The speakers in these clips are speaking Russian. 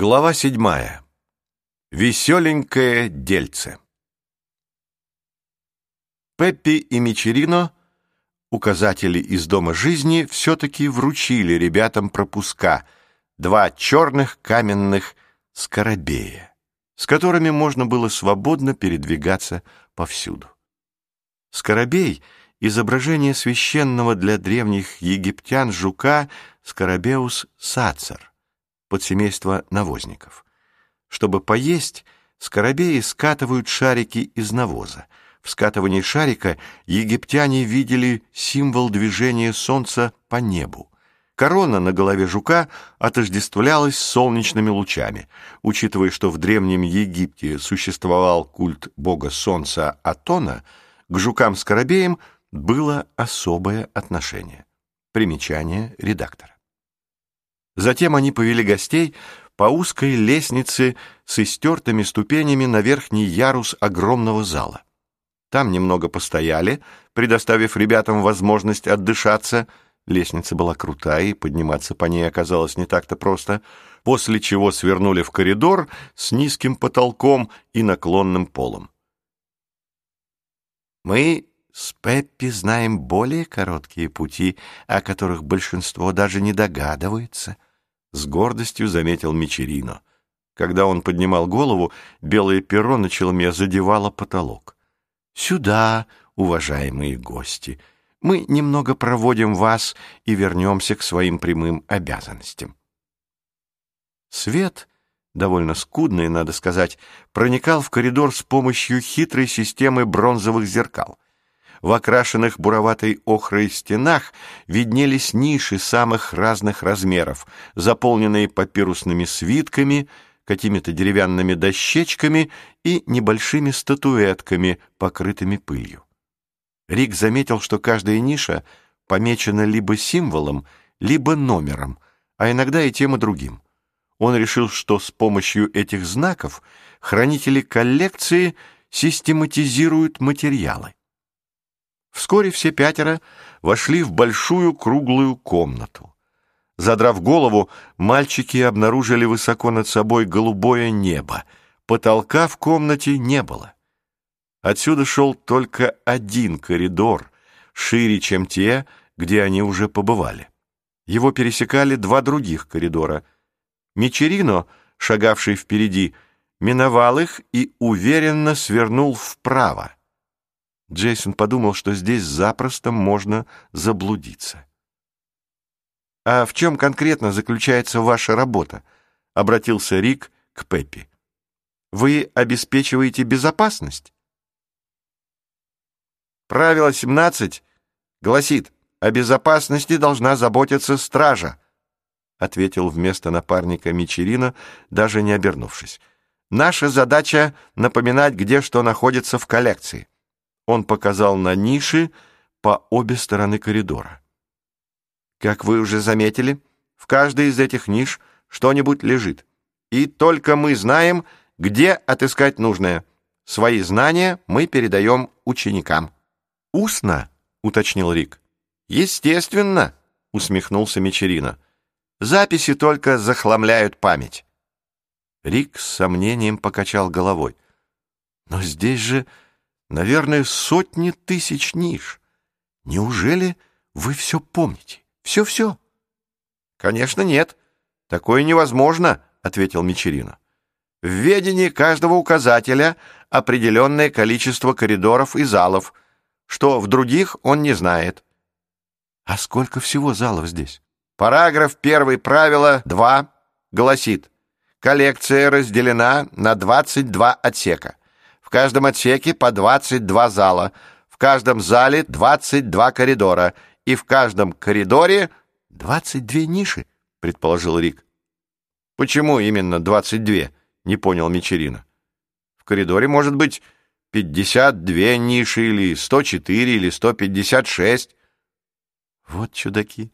Глава седьмая. Веселенькое дельце. Пеппи и Мичерино, указатели из Дома жизни, все-таки вручили ребятам пропуска, два черных каменных скоробея, с которыми можно было свободно передвигаться повсюду. Скоробей — изображение священного для древних египтян жука Скоробеус сацер — подсемейства навозников. Чтобы поесть, скоробеи скатывают шарики из навоза. В скатывании шарика египтяне видели символ движения солнца по небу. Корона на голове жука отождествлялась солнечными лучами. Учитывая, что в Древнем Египте существовал культ бога солнца Атона, к жукам-скоробеям было особое отношение. Примечание редактора. Затем они повели гостей по узкой лестнице с истертыми ступенями на верхний ярус огромного зала. Там немного постояли, предоставив ребятам возможность отдышаться. Лестница была крутая, и подниматься по ней оказалось не так-то просто, после чего свернули в коридор с низким потолком и наклонным полом. «Мы с Пеппи знаем более короткие пути, о которых большинство даже не догадывается», с гордостью заметил Мичерино. Когда он поднимал голову, белое перо на челме задевало потолок. «Сюда, уважаемые гости, мы немного проводим вас и вернемся к своим прямым обязанностям». Свет, довольно скудный, надо сказать, проникал в коридор с помощью хитрой системы бронзовых зеркал — в окрашенных буроватой охрой стенах виднелись ниши самых разных размеров, заполненные папирусными свитками, какими-то деревянными дощечками и небольшими статуэтками, покрытыми пылью. Рик заметил, что каждая ниша помечена либо символом, либо номером, а иногда и тем и другим. Он решил, что с помощью этих знаков хранители коллекции систематизируют материалы. Вскоре все пятеро вошли в большую круглую комнату. Задрав голову, мальчики обнаружили высоко над собой голубое небо. Потолка в комнате не было. Отсюда шел только один коридор, шире, чем те, где они уже побывали. Его пересекали два других коридора. Мичерино, шагавший впереди, миновал их и уверенно свернул вправо. Джейсон подумал, что здесь запросто можно заблудиться. «А в чем конкретно заключается ваша работа?» — обратился Рик к Пеппи. «Вы обеспечиваете безопасность?» «Правило 17 гласит, о безопасности должна заботиться стража», — ответил вместо напарника Мичерина, даже не обернувшись. «Наша задача — напоминать, где что находится в коллекции». Он показал на ниши по обе стороны коридора. Как вы уже заметили, в каждой из этих ниш что-нибудь лежит. И только мы знаем, где отыскать нужное. Свои знания мы передаем ученикам. «Устно?» — уточнил Рик. «Естественно!» — усмехнулся Мичерина. «Записи только захламляют память». Рик с сомнением покачал головой. «Но здесь же наверное, сотни тысяч ниш. Неужели вы все помните? Все-все? Конечно, нет. Такое невозможно, ответил Мичерина. В ведении каждого указателя определенное количество коридоров и залов, что в других он не знает. А сколько всего залов здесь? Параграф первый правила 2 гласит, коллекция разделена на 22 отсека. В каждом отсеке по 22 зала, в каждом зале 22 коридора, и в каждом коридоре 22 ниши, предположил Рик. Почему именно 22? Не понял Мичерина. В коридоре может быть 52 ниши или 104 или 156. Вот чудаки.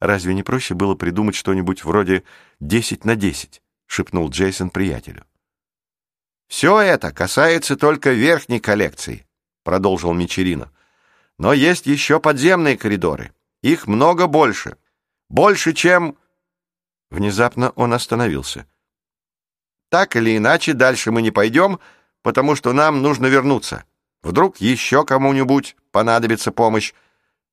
Разве не проще было придумать что-нибудь вроде 10 на 10? шепнул Джейсон приятелю. «Все это касается только верхней коллекции», — продолжил Мичерина. «Но есть еще подземные коридоры. Их много больше. Больше, чем...» Внезапно он остановился. Так или иначе, дальше мы не пойдем, потому что нам нужно вернуться. Вдруг еще кому-нибудь понадобится помощь.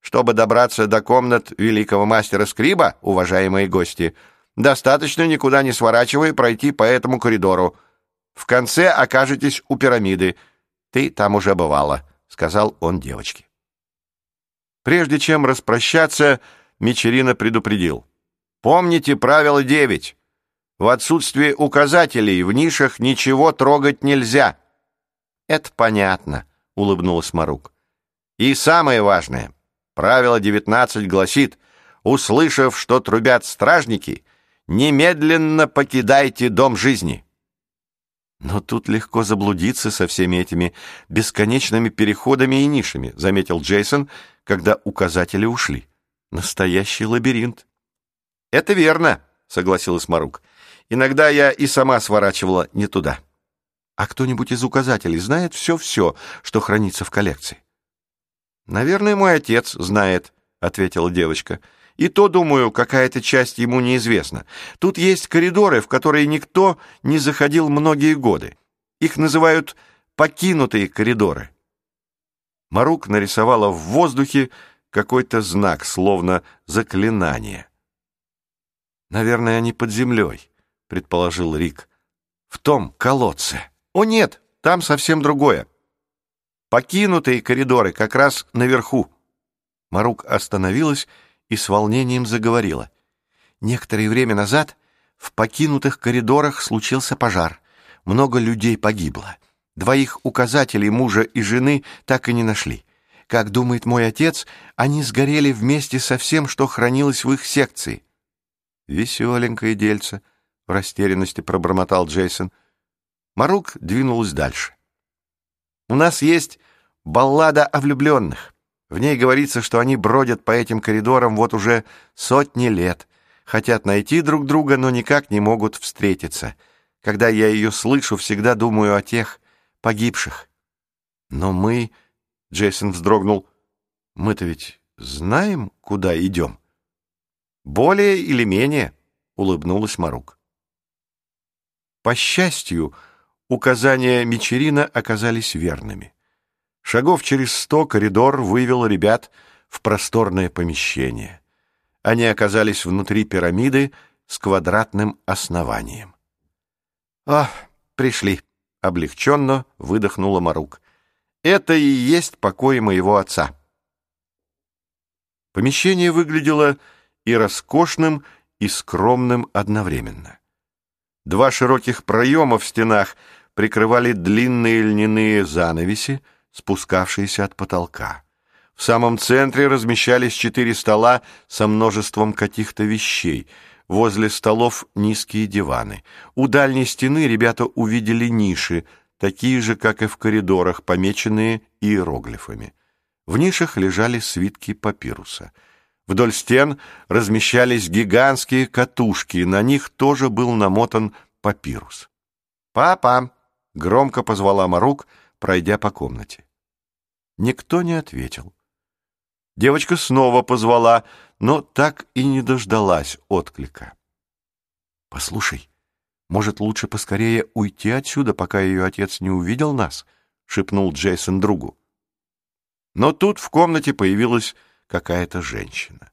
Чтобы добраться до комнат великого мастера Скриба, уважаемые гости, достаточно никуда не сворачивая пройти по этому коридору. В конце окажетесь у пирамиды. Ты там уже бывала», — сказал он девочке. Прежде чем распрощаться, Мичерина предупредил. «Помните правило девять. В отсутствие указателей в нишах ничего трогать нельзя». «Это понятно», — улыбнулась Марук. «И самое важное. Правило девятнадцать гласит, услышав, что трубят стражники, немедленно покидайте дом жизни». «Но тут легко заблудиться со всеми этими бесконечными переходами и нишами», заметил Джейсон, когда указатели ушли. «Настоящий лабиринт». «Это верно», — согласилась Марук. «Иногда я и сама сворачивала не туда». «А кто-нибудь из указателей знает все-все, что хранится в коллекции?» «Наверное, мой отец знает», — ответила девочка. И то, думаю, какая-то часть ему неизвестна. Тут есть коридоры, в которые никто не заходил многие годы. Их называют «покинутые коридоры». Марук нарисовала в воздухе какой-то знак, словно заклинание. «Наверное, они под землей», — предположил Рик. «В том колодце». «О нет, там совсем другое. Покинутые коридоры как раз наверху». Марук остановилась с волнением заговорила. Некоторое время назад в покинутых коридорах случился пожар. Много людей погибло. Двоих указателей мужа и жены так и не нашли. Как думает мой отец, они сгорели вместе со всем, что хранилось в их секции. «Веселенькое дельце», — в растерянности пробормотал Джейсон. Марук двинулась дальше. «У нас есть баллада о влюбленных. В ней говорится, что они бродят по этим коридорам вот уже сотни лет, хотят найти друг друга, но никак не могут встретиться. Когда я ее слышу, всегда думаю о тех погибших. Но мы... Джейсон вздрогнул. Мы-то ведь знаем, куда идем? Более или менее, улыбнулась Марук. По счастью, указания Мичерина оказались верными. Шагов через сто коридор вывел ребят в просторное помещение. Они оказались внутри пирамиды с квадратным основанием. «А, пришли!» — облегченно выдохнула Марук. «Это и есть покой моего отца». Помещение выглядело и роскошным, и скромным одновременно. Два широких проема в стенах прикрывали длинные льняные занавеси, спускавшиеся от потолка. В самом центре размещались четыре стола со множеством каких-то вещей. Возле столов низкие диваны. У дальней стены ребята увидели ниши, такие же, как и в коридорах, помеченные иероглифами. В нишах лежали свитки папируса. Вдоль стен размещались гигантские катушки, на них тоже был намотан папирус. «Папа!» — громко позвала Марук — пройдя по комнате. Никто не ответил. Девочка снова позвала, но так и не дождалась отклика. «Послушай, может, лучше поскорее уйти отсюда, пока ее отец не увидел нас?» — шепнул Джейсон другу. Но тут в комнате появилась какая-то женщина.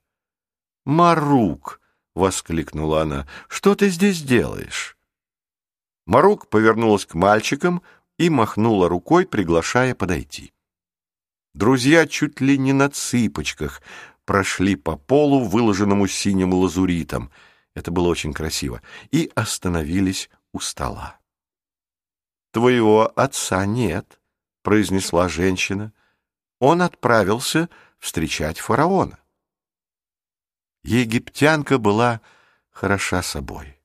«Марук!» — воскликнула она. «Что ты здесь делаешь?» Марук повернулась к мальчикам, и махнула рукой, приглашая подойти. Друзья чуть ли не на цыпочках прошли по полу, выложенному синим лазуритом, это было очень красиво, и остановились у стола. «Твоего отца нет», — произнесла женщина. «Он отправился встречать фараона». Египтянка была хороша собой.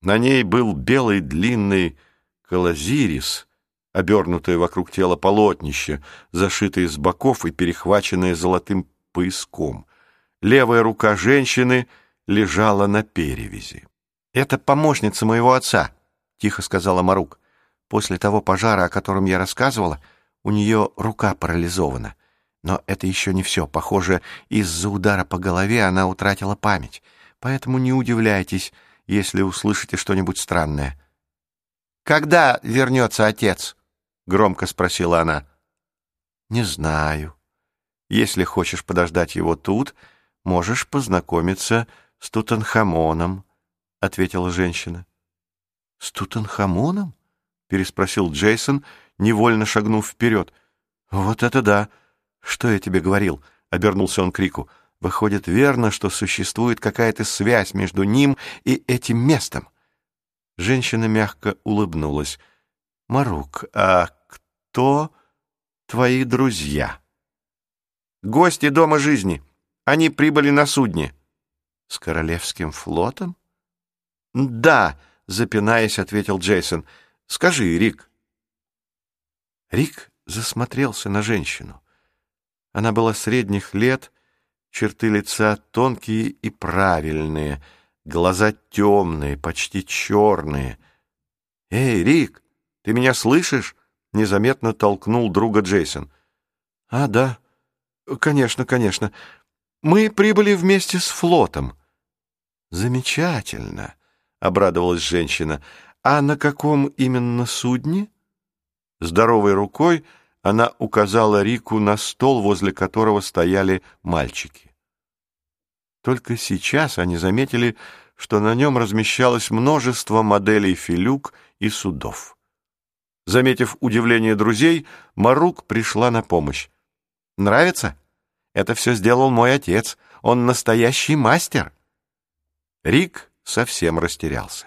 На ней был белый длинный калазирис, обернутое вокруг тела полотнище, зашитое с боков и перехваченное золотым пояском. Левая рука женщины лежала на перевязи. «Это помощница моего отца», — тихо сказала Марук. «После того пожара, о котором я рассказывала, у нее рука парализована. Но это еще не все. Похоже, из-за удара по голове она утратила память. Поэтому не удивляйтесь, если услышите что-нибудь странное». «Когда вернется отец?» — громко спросила она. «Не знаю. Если хочешь подождать его тут, можешь познакомиться с Тутанхамоном», — ответила женщина. «С Тутанхамоном?» — переспросил Джейсон, невольно шагнув вперед. «Вот это да! Что я тебе говорил?» — обернулся он к Рику. «Выходит, верно, что существует какая-то связь между ним и этим местом». Женщина мягко улыбнулась. «Марук, а кто твои друзья?» «Гости Дома жизни. Они прибыли на судне». «С Королевским флотом?» «Да», — запинаясь, ответил Джейсон. «Скажи, Рик». Рик засмотрелся на женщину. Она была средних лет, черты лица тонкие и правильные — глаза темные, почти черные. «Эй, Рик, ты меня слышишь?» — незаметно толкнул друга Джейсон. «А, да. Конечно, конечно. Мы прибыли вместе с флотом». «Замечательно», — обрадовалась женщина. «А на каком именно судне?» Здоровой рукой она указала Рику на стол, возле которого стояли мальчики. Только сейчас они заметили, что на нем размещалось множество моделей филюк и судов. Заметив удивление друзей, Марук пришла на помощь. «Нравится? Это все сделал мой отец. Он настоящий мастер». Рик совсем растерялся.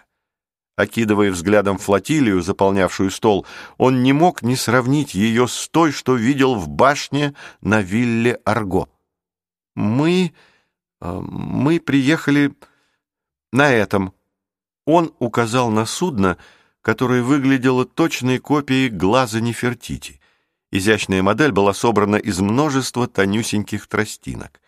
Окидывая взглядом флотилию, заполнявшую стол, он не мог не сравнить ее с той, что видел в башне на вилле Арго. «Мы...» А, мы приехали на этом. Он указал на судно, которое выглядело точной копией глаза Нефертити. Изящная модель была собрана из множества тонюсеньких тростинок.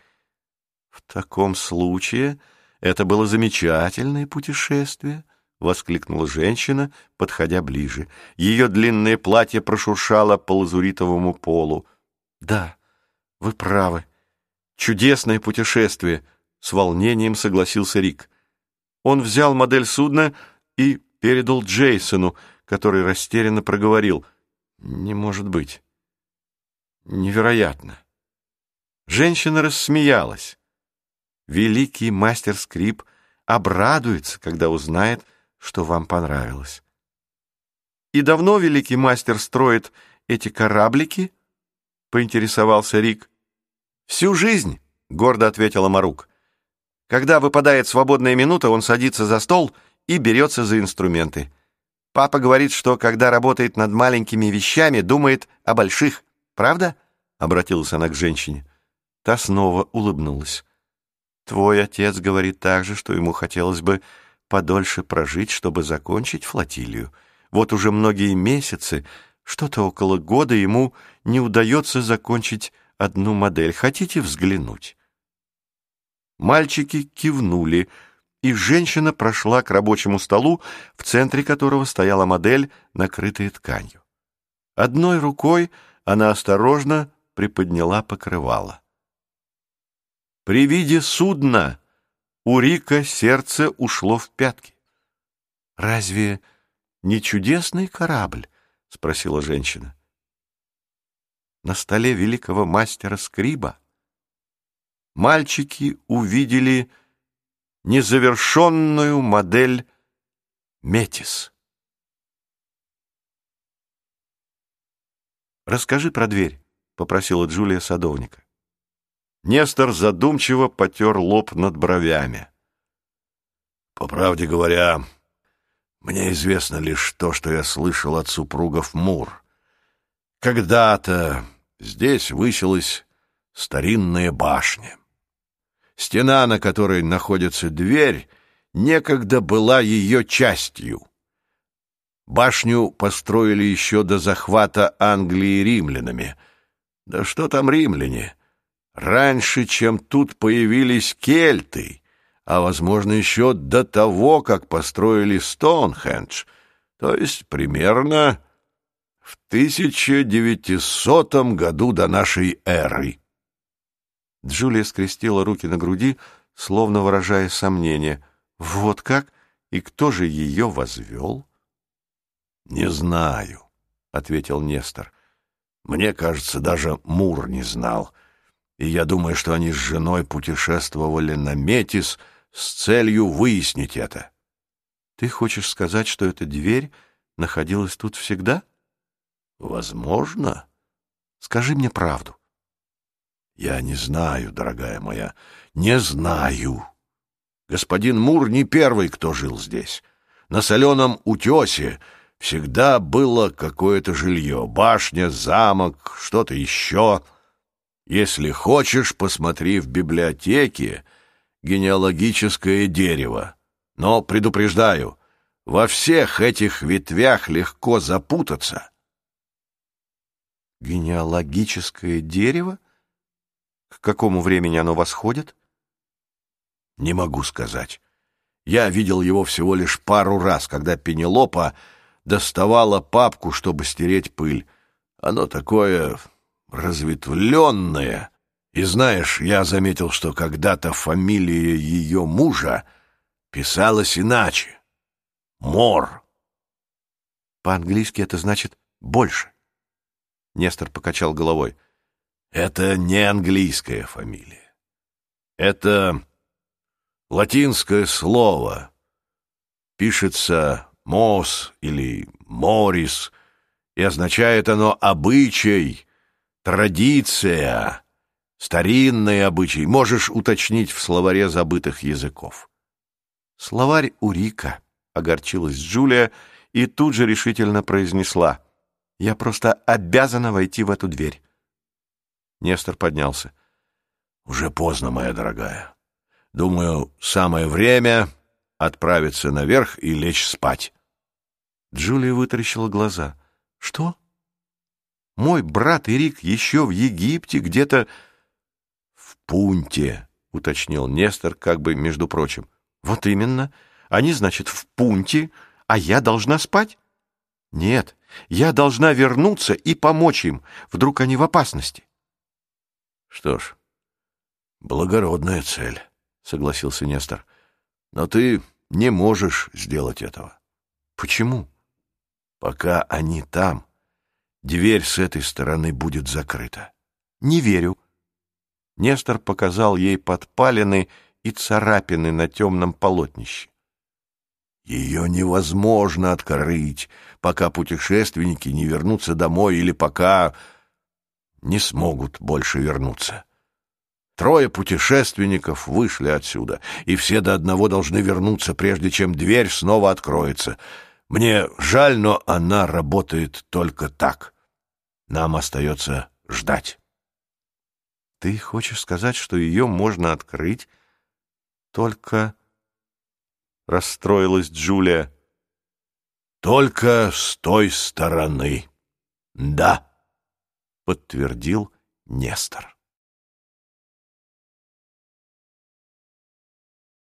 В таком случае это было замечательное путешествие, — воскликнула женщина, подходя ближе. Ее длинное платье прошуршало по лазуритовому полу. — Да, вы правы, Чудесное путешествие, с волнением согласился Рик. Он взял модель судна и передал Джейсону, который растерянно проговорил. Не может быть. Невероятно. Женщина рассмеялась. Великий мастер скрип обрадуется, когда узнает, что вам понравилось. «И давно великий мастер строит эти кораблики?» — поинтересовался Рик. «Всю жизнь», — гордо ответила Марук. «Когда выпадает свободная минута, он садится за стол и берется за инструменты. Папа говорит, что когда работает над маленькими вещами, думает о больших. Правда?» — обратилась она к женщине. Та снова улыбнулась. «Твой отец говорит также, что ему хотелось бы подольше прожить, чтобы закончить флотилию. Вот уже многие месяцы, что-то около года, ему не удается закончить одну модель. Хотите взглянуть?» Мальчики кивнули, и женщина прошла к рабочему столу, в центре которого стояла модель, накрытая тканью. Одной рукой она осторожно приподняла покрывало. При виде судна у Рика сердце ушло в пятки. «Разве не чудесный корабль?» — спросила женщина на столе великого мастера Скриба, мальчики увидели незавершенную модель Метис. «Расскажи про дверь», — попросила Джулия садовника. Нестор задумчиво потер лоб над бровями. «По правде говоря, мне известно лишь то, что я слышал от супругов Мур. Когда-то Здесь высилась старинная башня. Стена, на которой находится дверь, некогда была ее частью. Башню построили еще до захвата Англии римлянами. Да что там римляне? Раньше, чем тут появились кельты, а, возможно, еще до того, как построили Стоунхендж, то есть примерно в 1900 году до нашей эры. Джулия скрестила руки на груди, словно выражая сомнение. Вот как? И кто же ее возвел? Не знаю, ответил Нестор. Мне кажется, даже Мур не знал. И я думаю, что они с женой путешествовали на Метис с целью выяснить это. Ты хочешь сказать, что эта дверь находилась тут всегда? Возможно. Скажи мне правду. Я не знаю, дорогая моя, не знаю. Господин Мур не первый, кто жил здесь. На соленом утесе всегда было какое-то жилье, башня, замок, что-то еще. Если хочешь, посмотри в библиотеке генеалогическое дерево. Но предупреждаю, во всех этих ветвях легко запутаться. Генеалогическое дерево? К какому времени оно восходит? Не могу сказать. Я видел его всего лишь пару раз, когда Пенелопа доставала папку, чтобы стереть пыль. Оно такое разветвленное. И знаешь, я заметил, что когда-то фамилия ее мужа писалась иначе. Мор. По-английски это значит «больше». Нестор покачал головой. Это не английская фамилия. Это латинское слово. Пишется «мос» или «морис», и означает оно «обычай», «традиция», «старинный обычай». Можешь уточнить в словаре забытых языков. «Словарь Урика», — огорчилась Джулия и тут же решительно произнесла. «Я просто обязана войти в эту дверь». Нестор поднялся. «Уже поздно, моя дорогая. Думаю, самое время отправиться наверх и лечь спать. Джулия вытаращила глаза. Что? Мой брат Ирик еще в Египте где-то... В Пунте, уточнил Нестор, как бы между прочим. Вот именно. Они, значит, в Пунте, а я должна спать? Нет, я должна вернуться и помочь им. Вдруг они в опасности. Что ж, благородная цель согласился Нестор. Но ты не можешь сделать этого. Почему? Пока они там, дверь с этой стороны будет закрыта. Не верю. Нестор показал ей подпалины и царапины на темном полотнище. Ее невозможно открыть, пока путешественники не вернутся домой или пока не смогут больше вернуться. Трое путешественников вышли отсюда, и все до одного должны вернуться, прежде чем дверь снова откроется. Мне жаль, но она работает только так. Нам остается ждать. Ты хочешь сказать, что ее можно открыть только... Расстроилась Джулия. Только с той стороны. Да, подтвердил Нестор.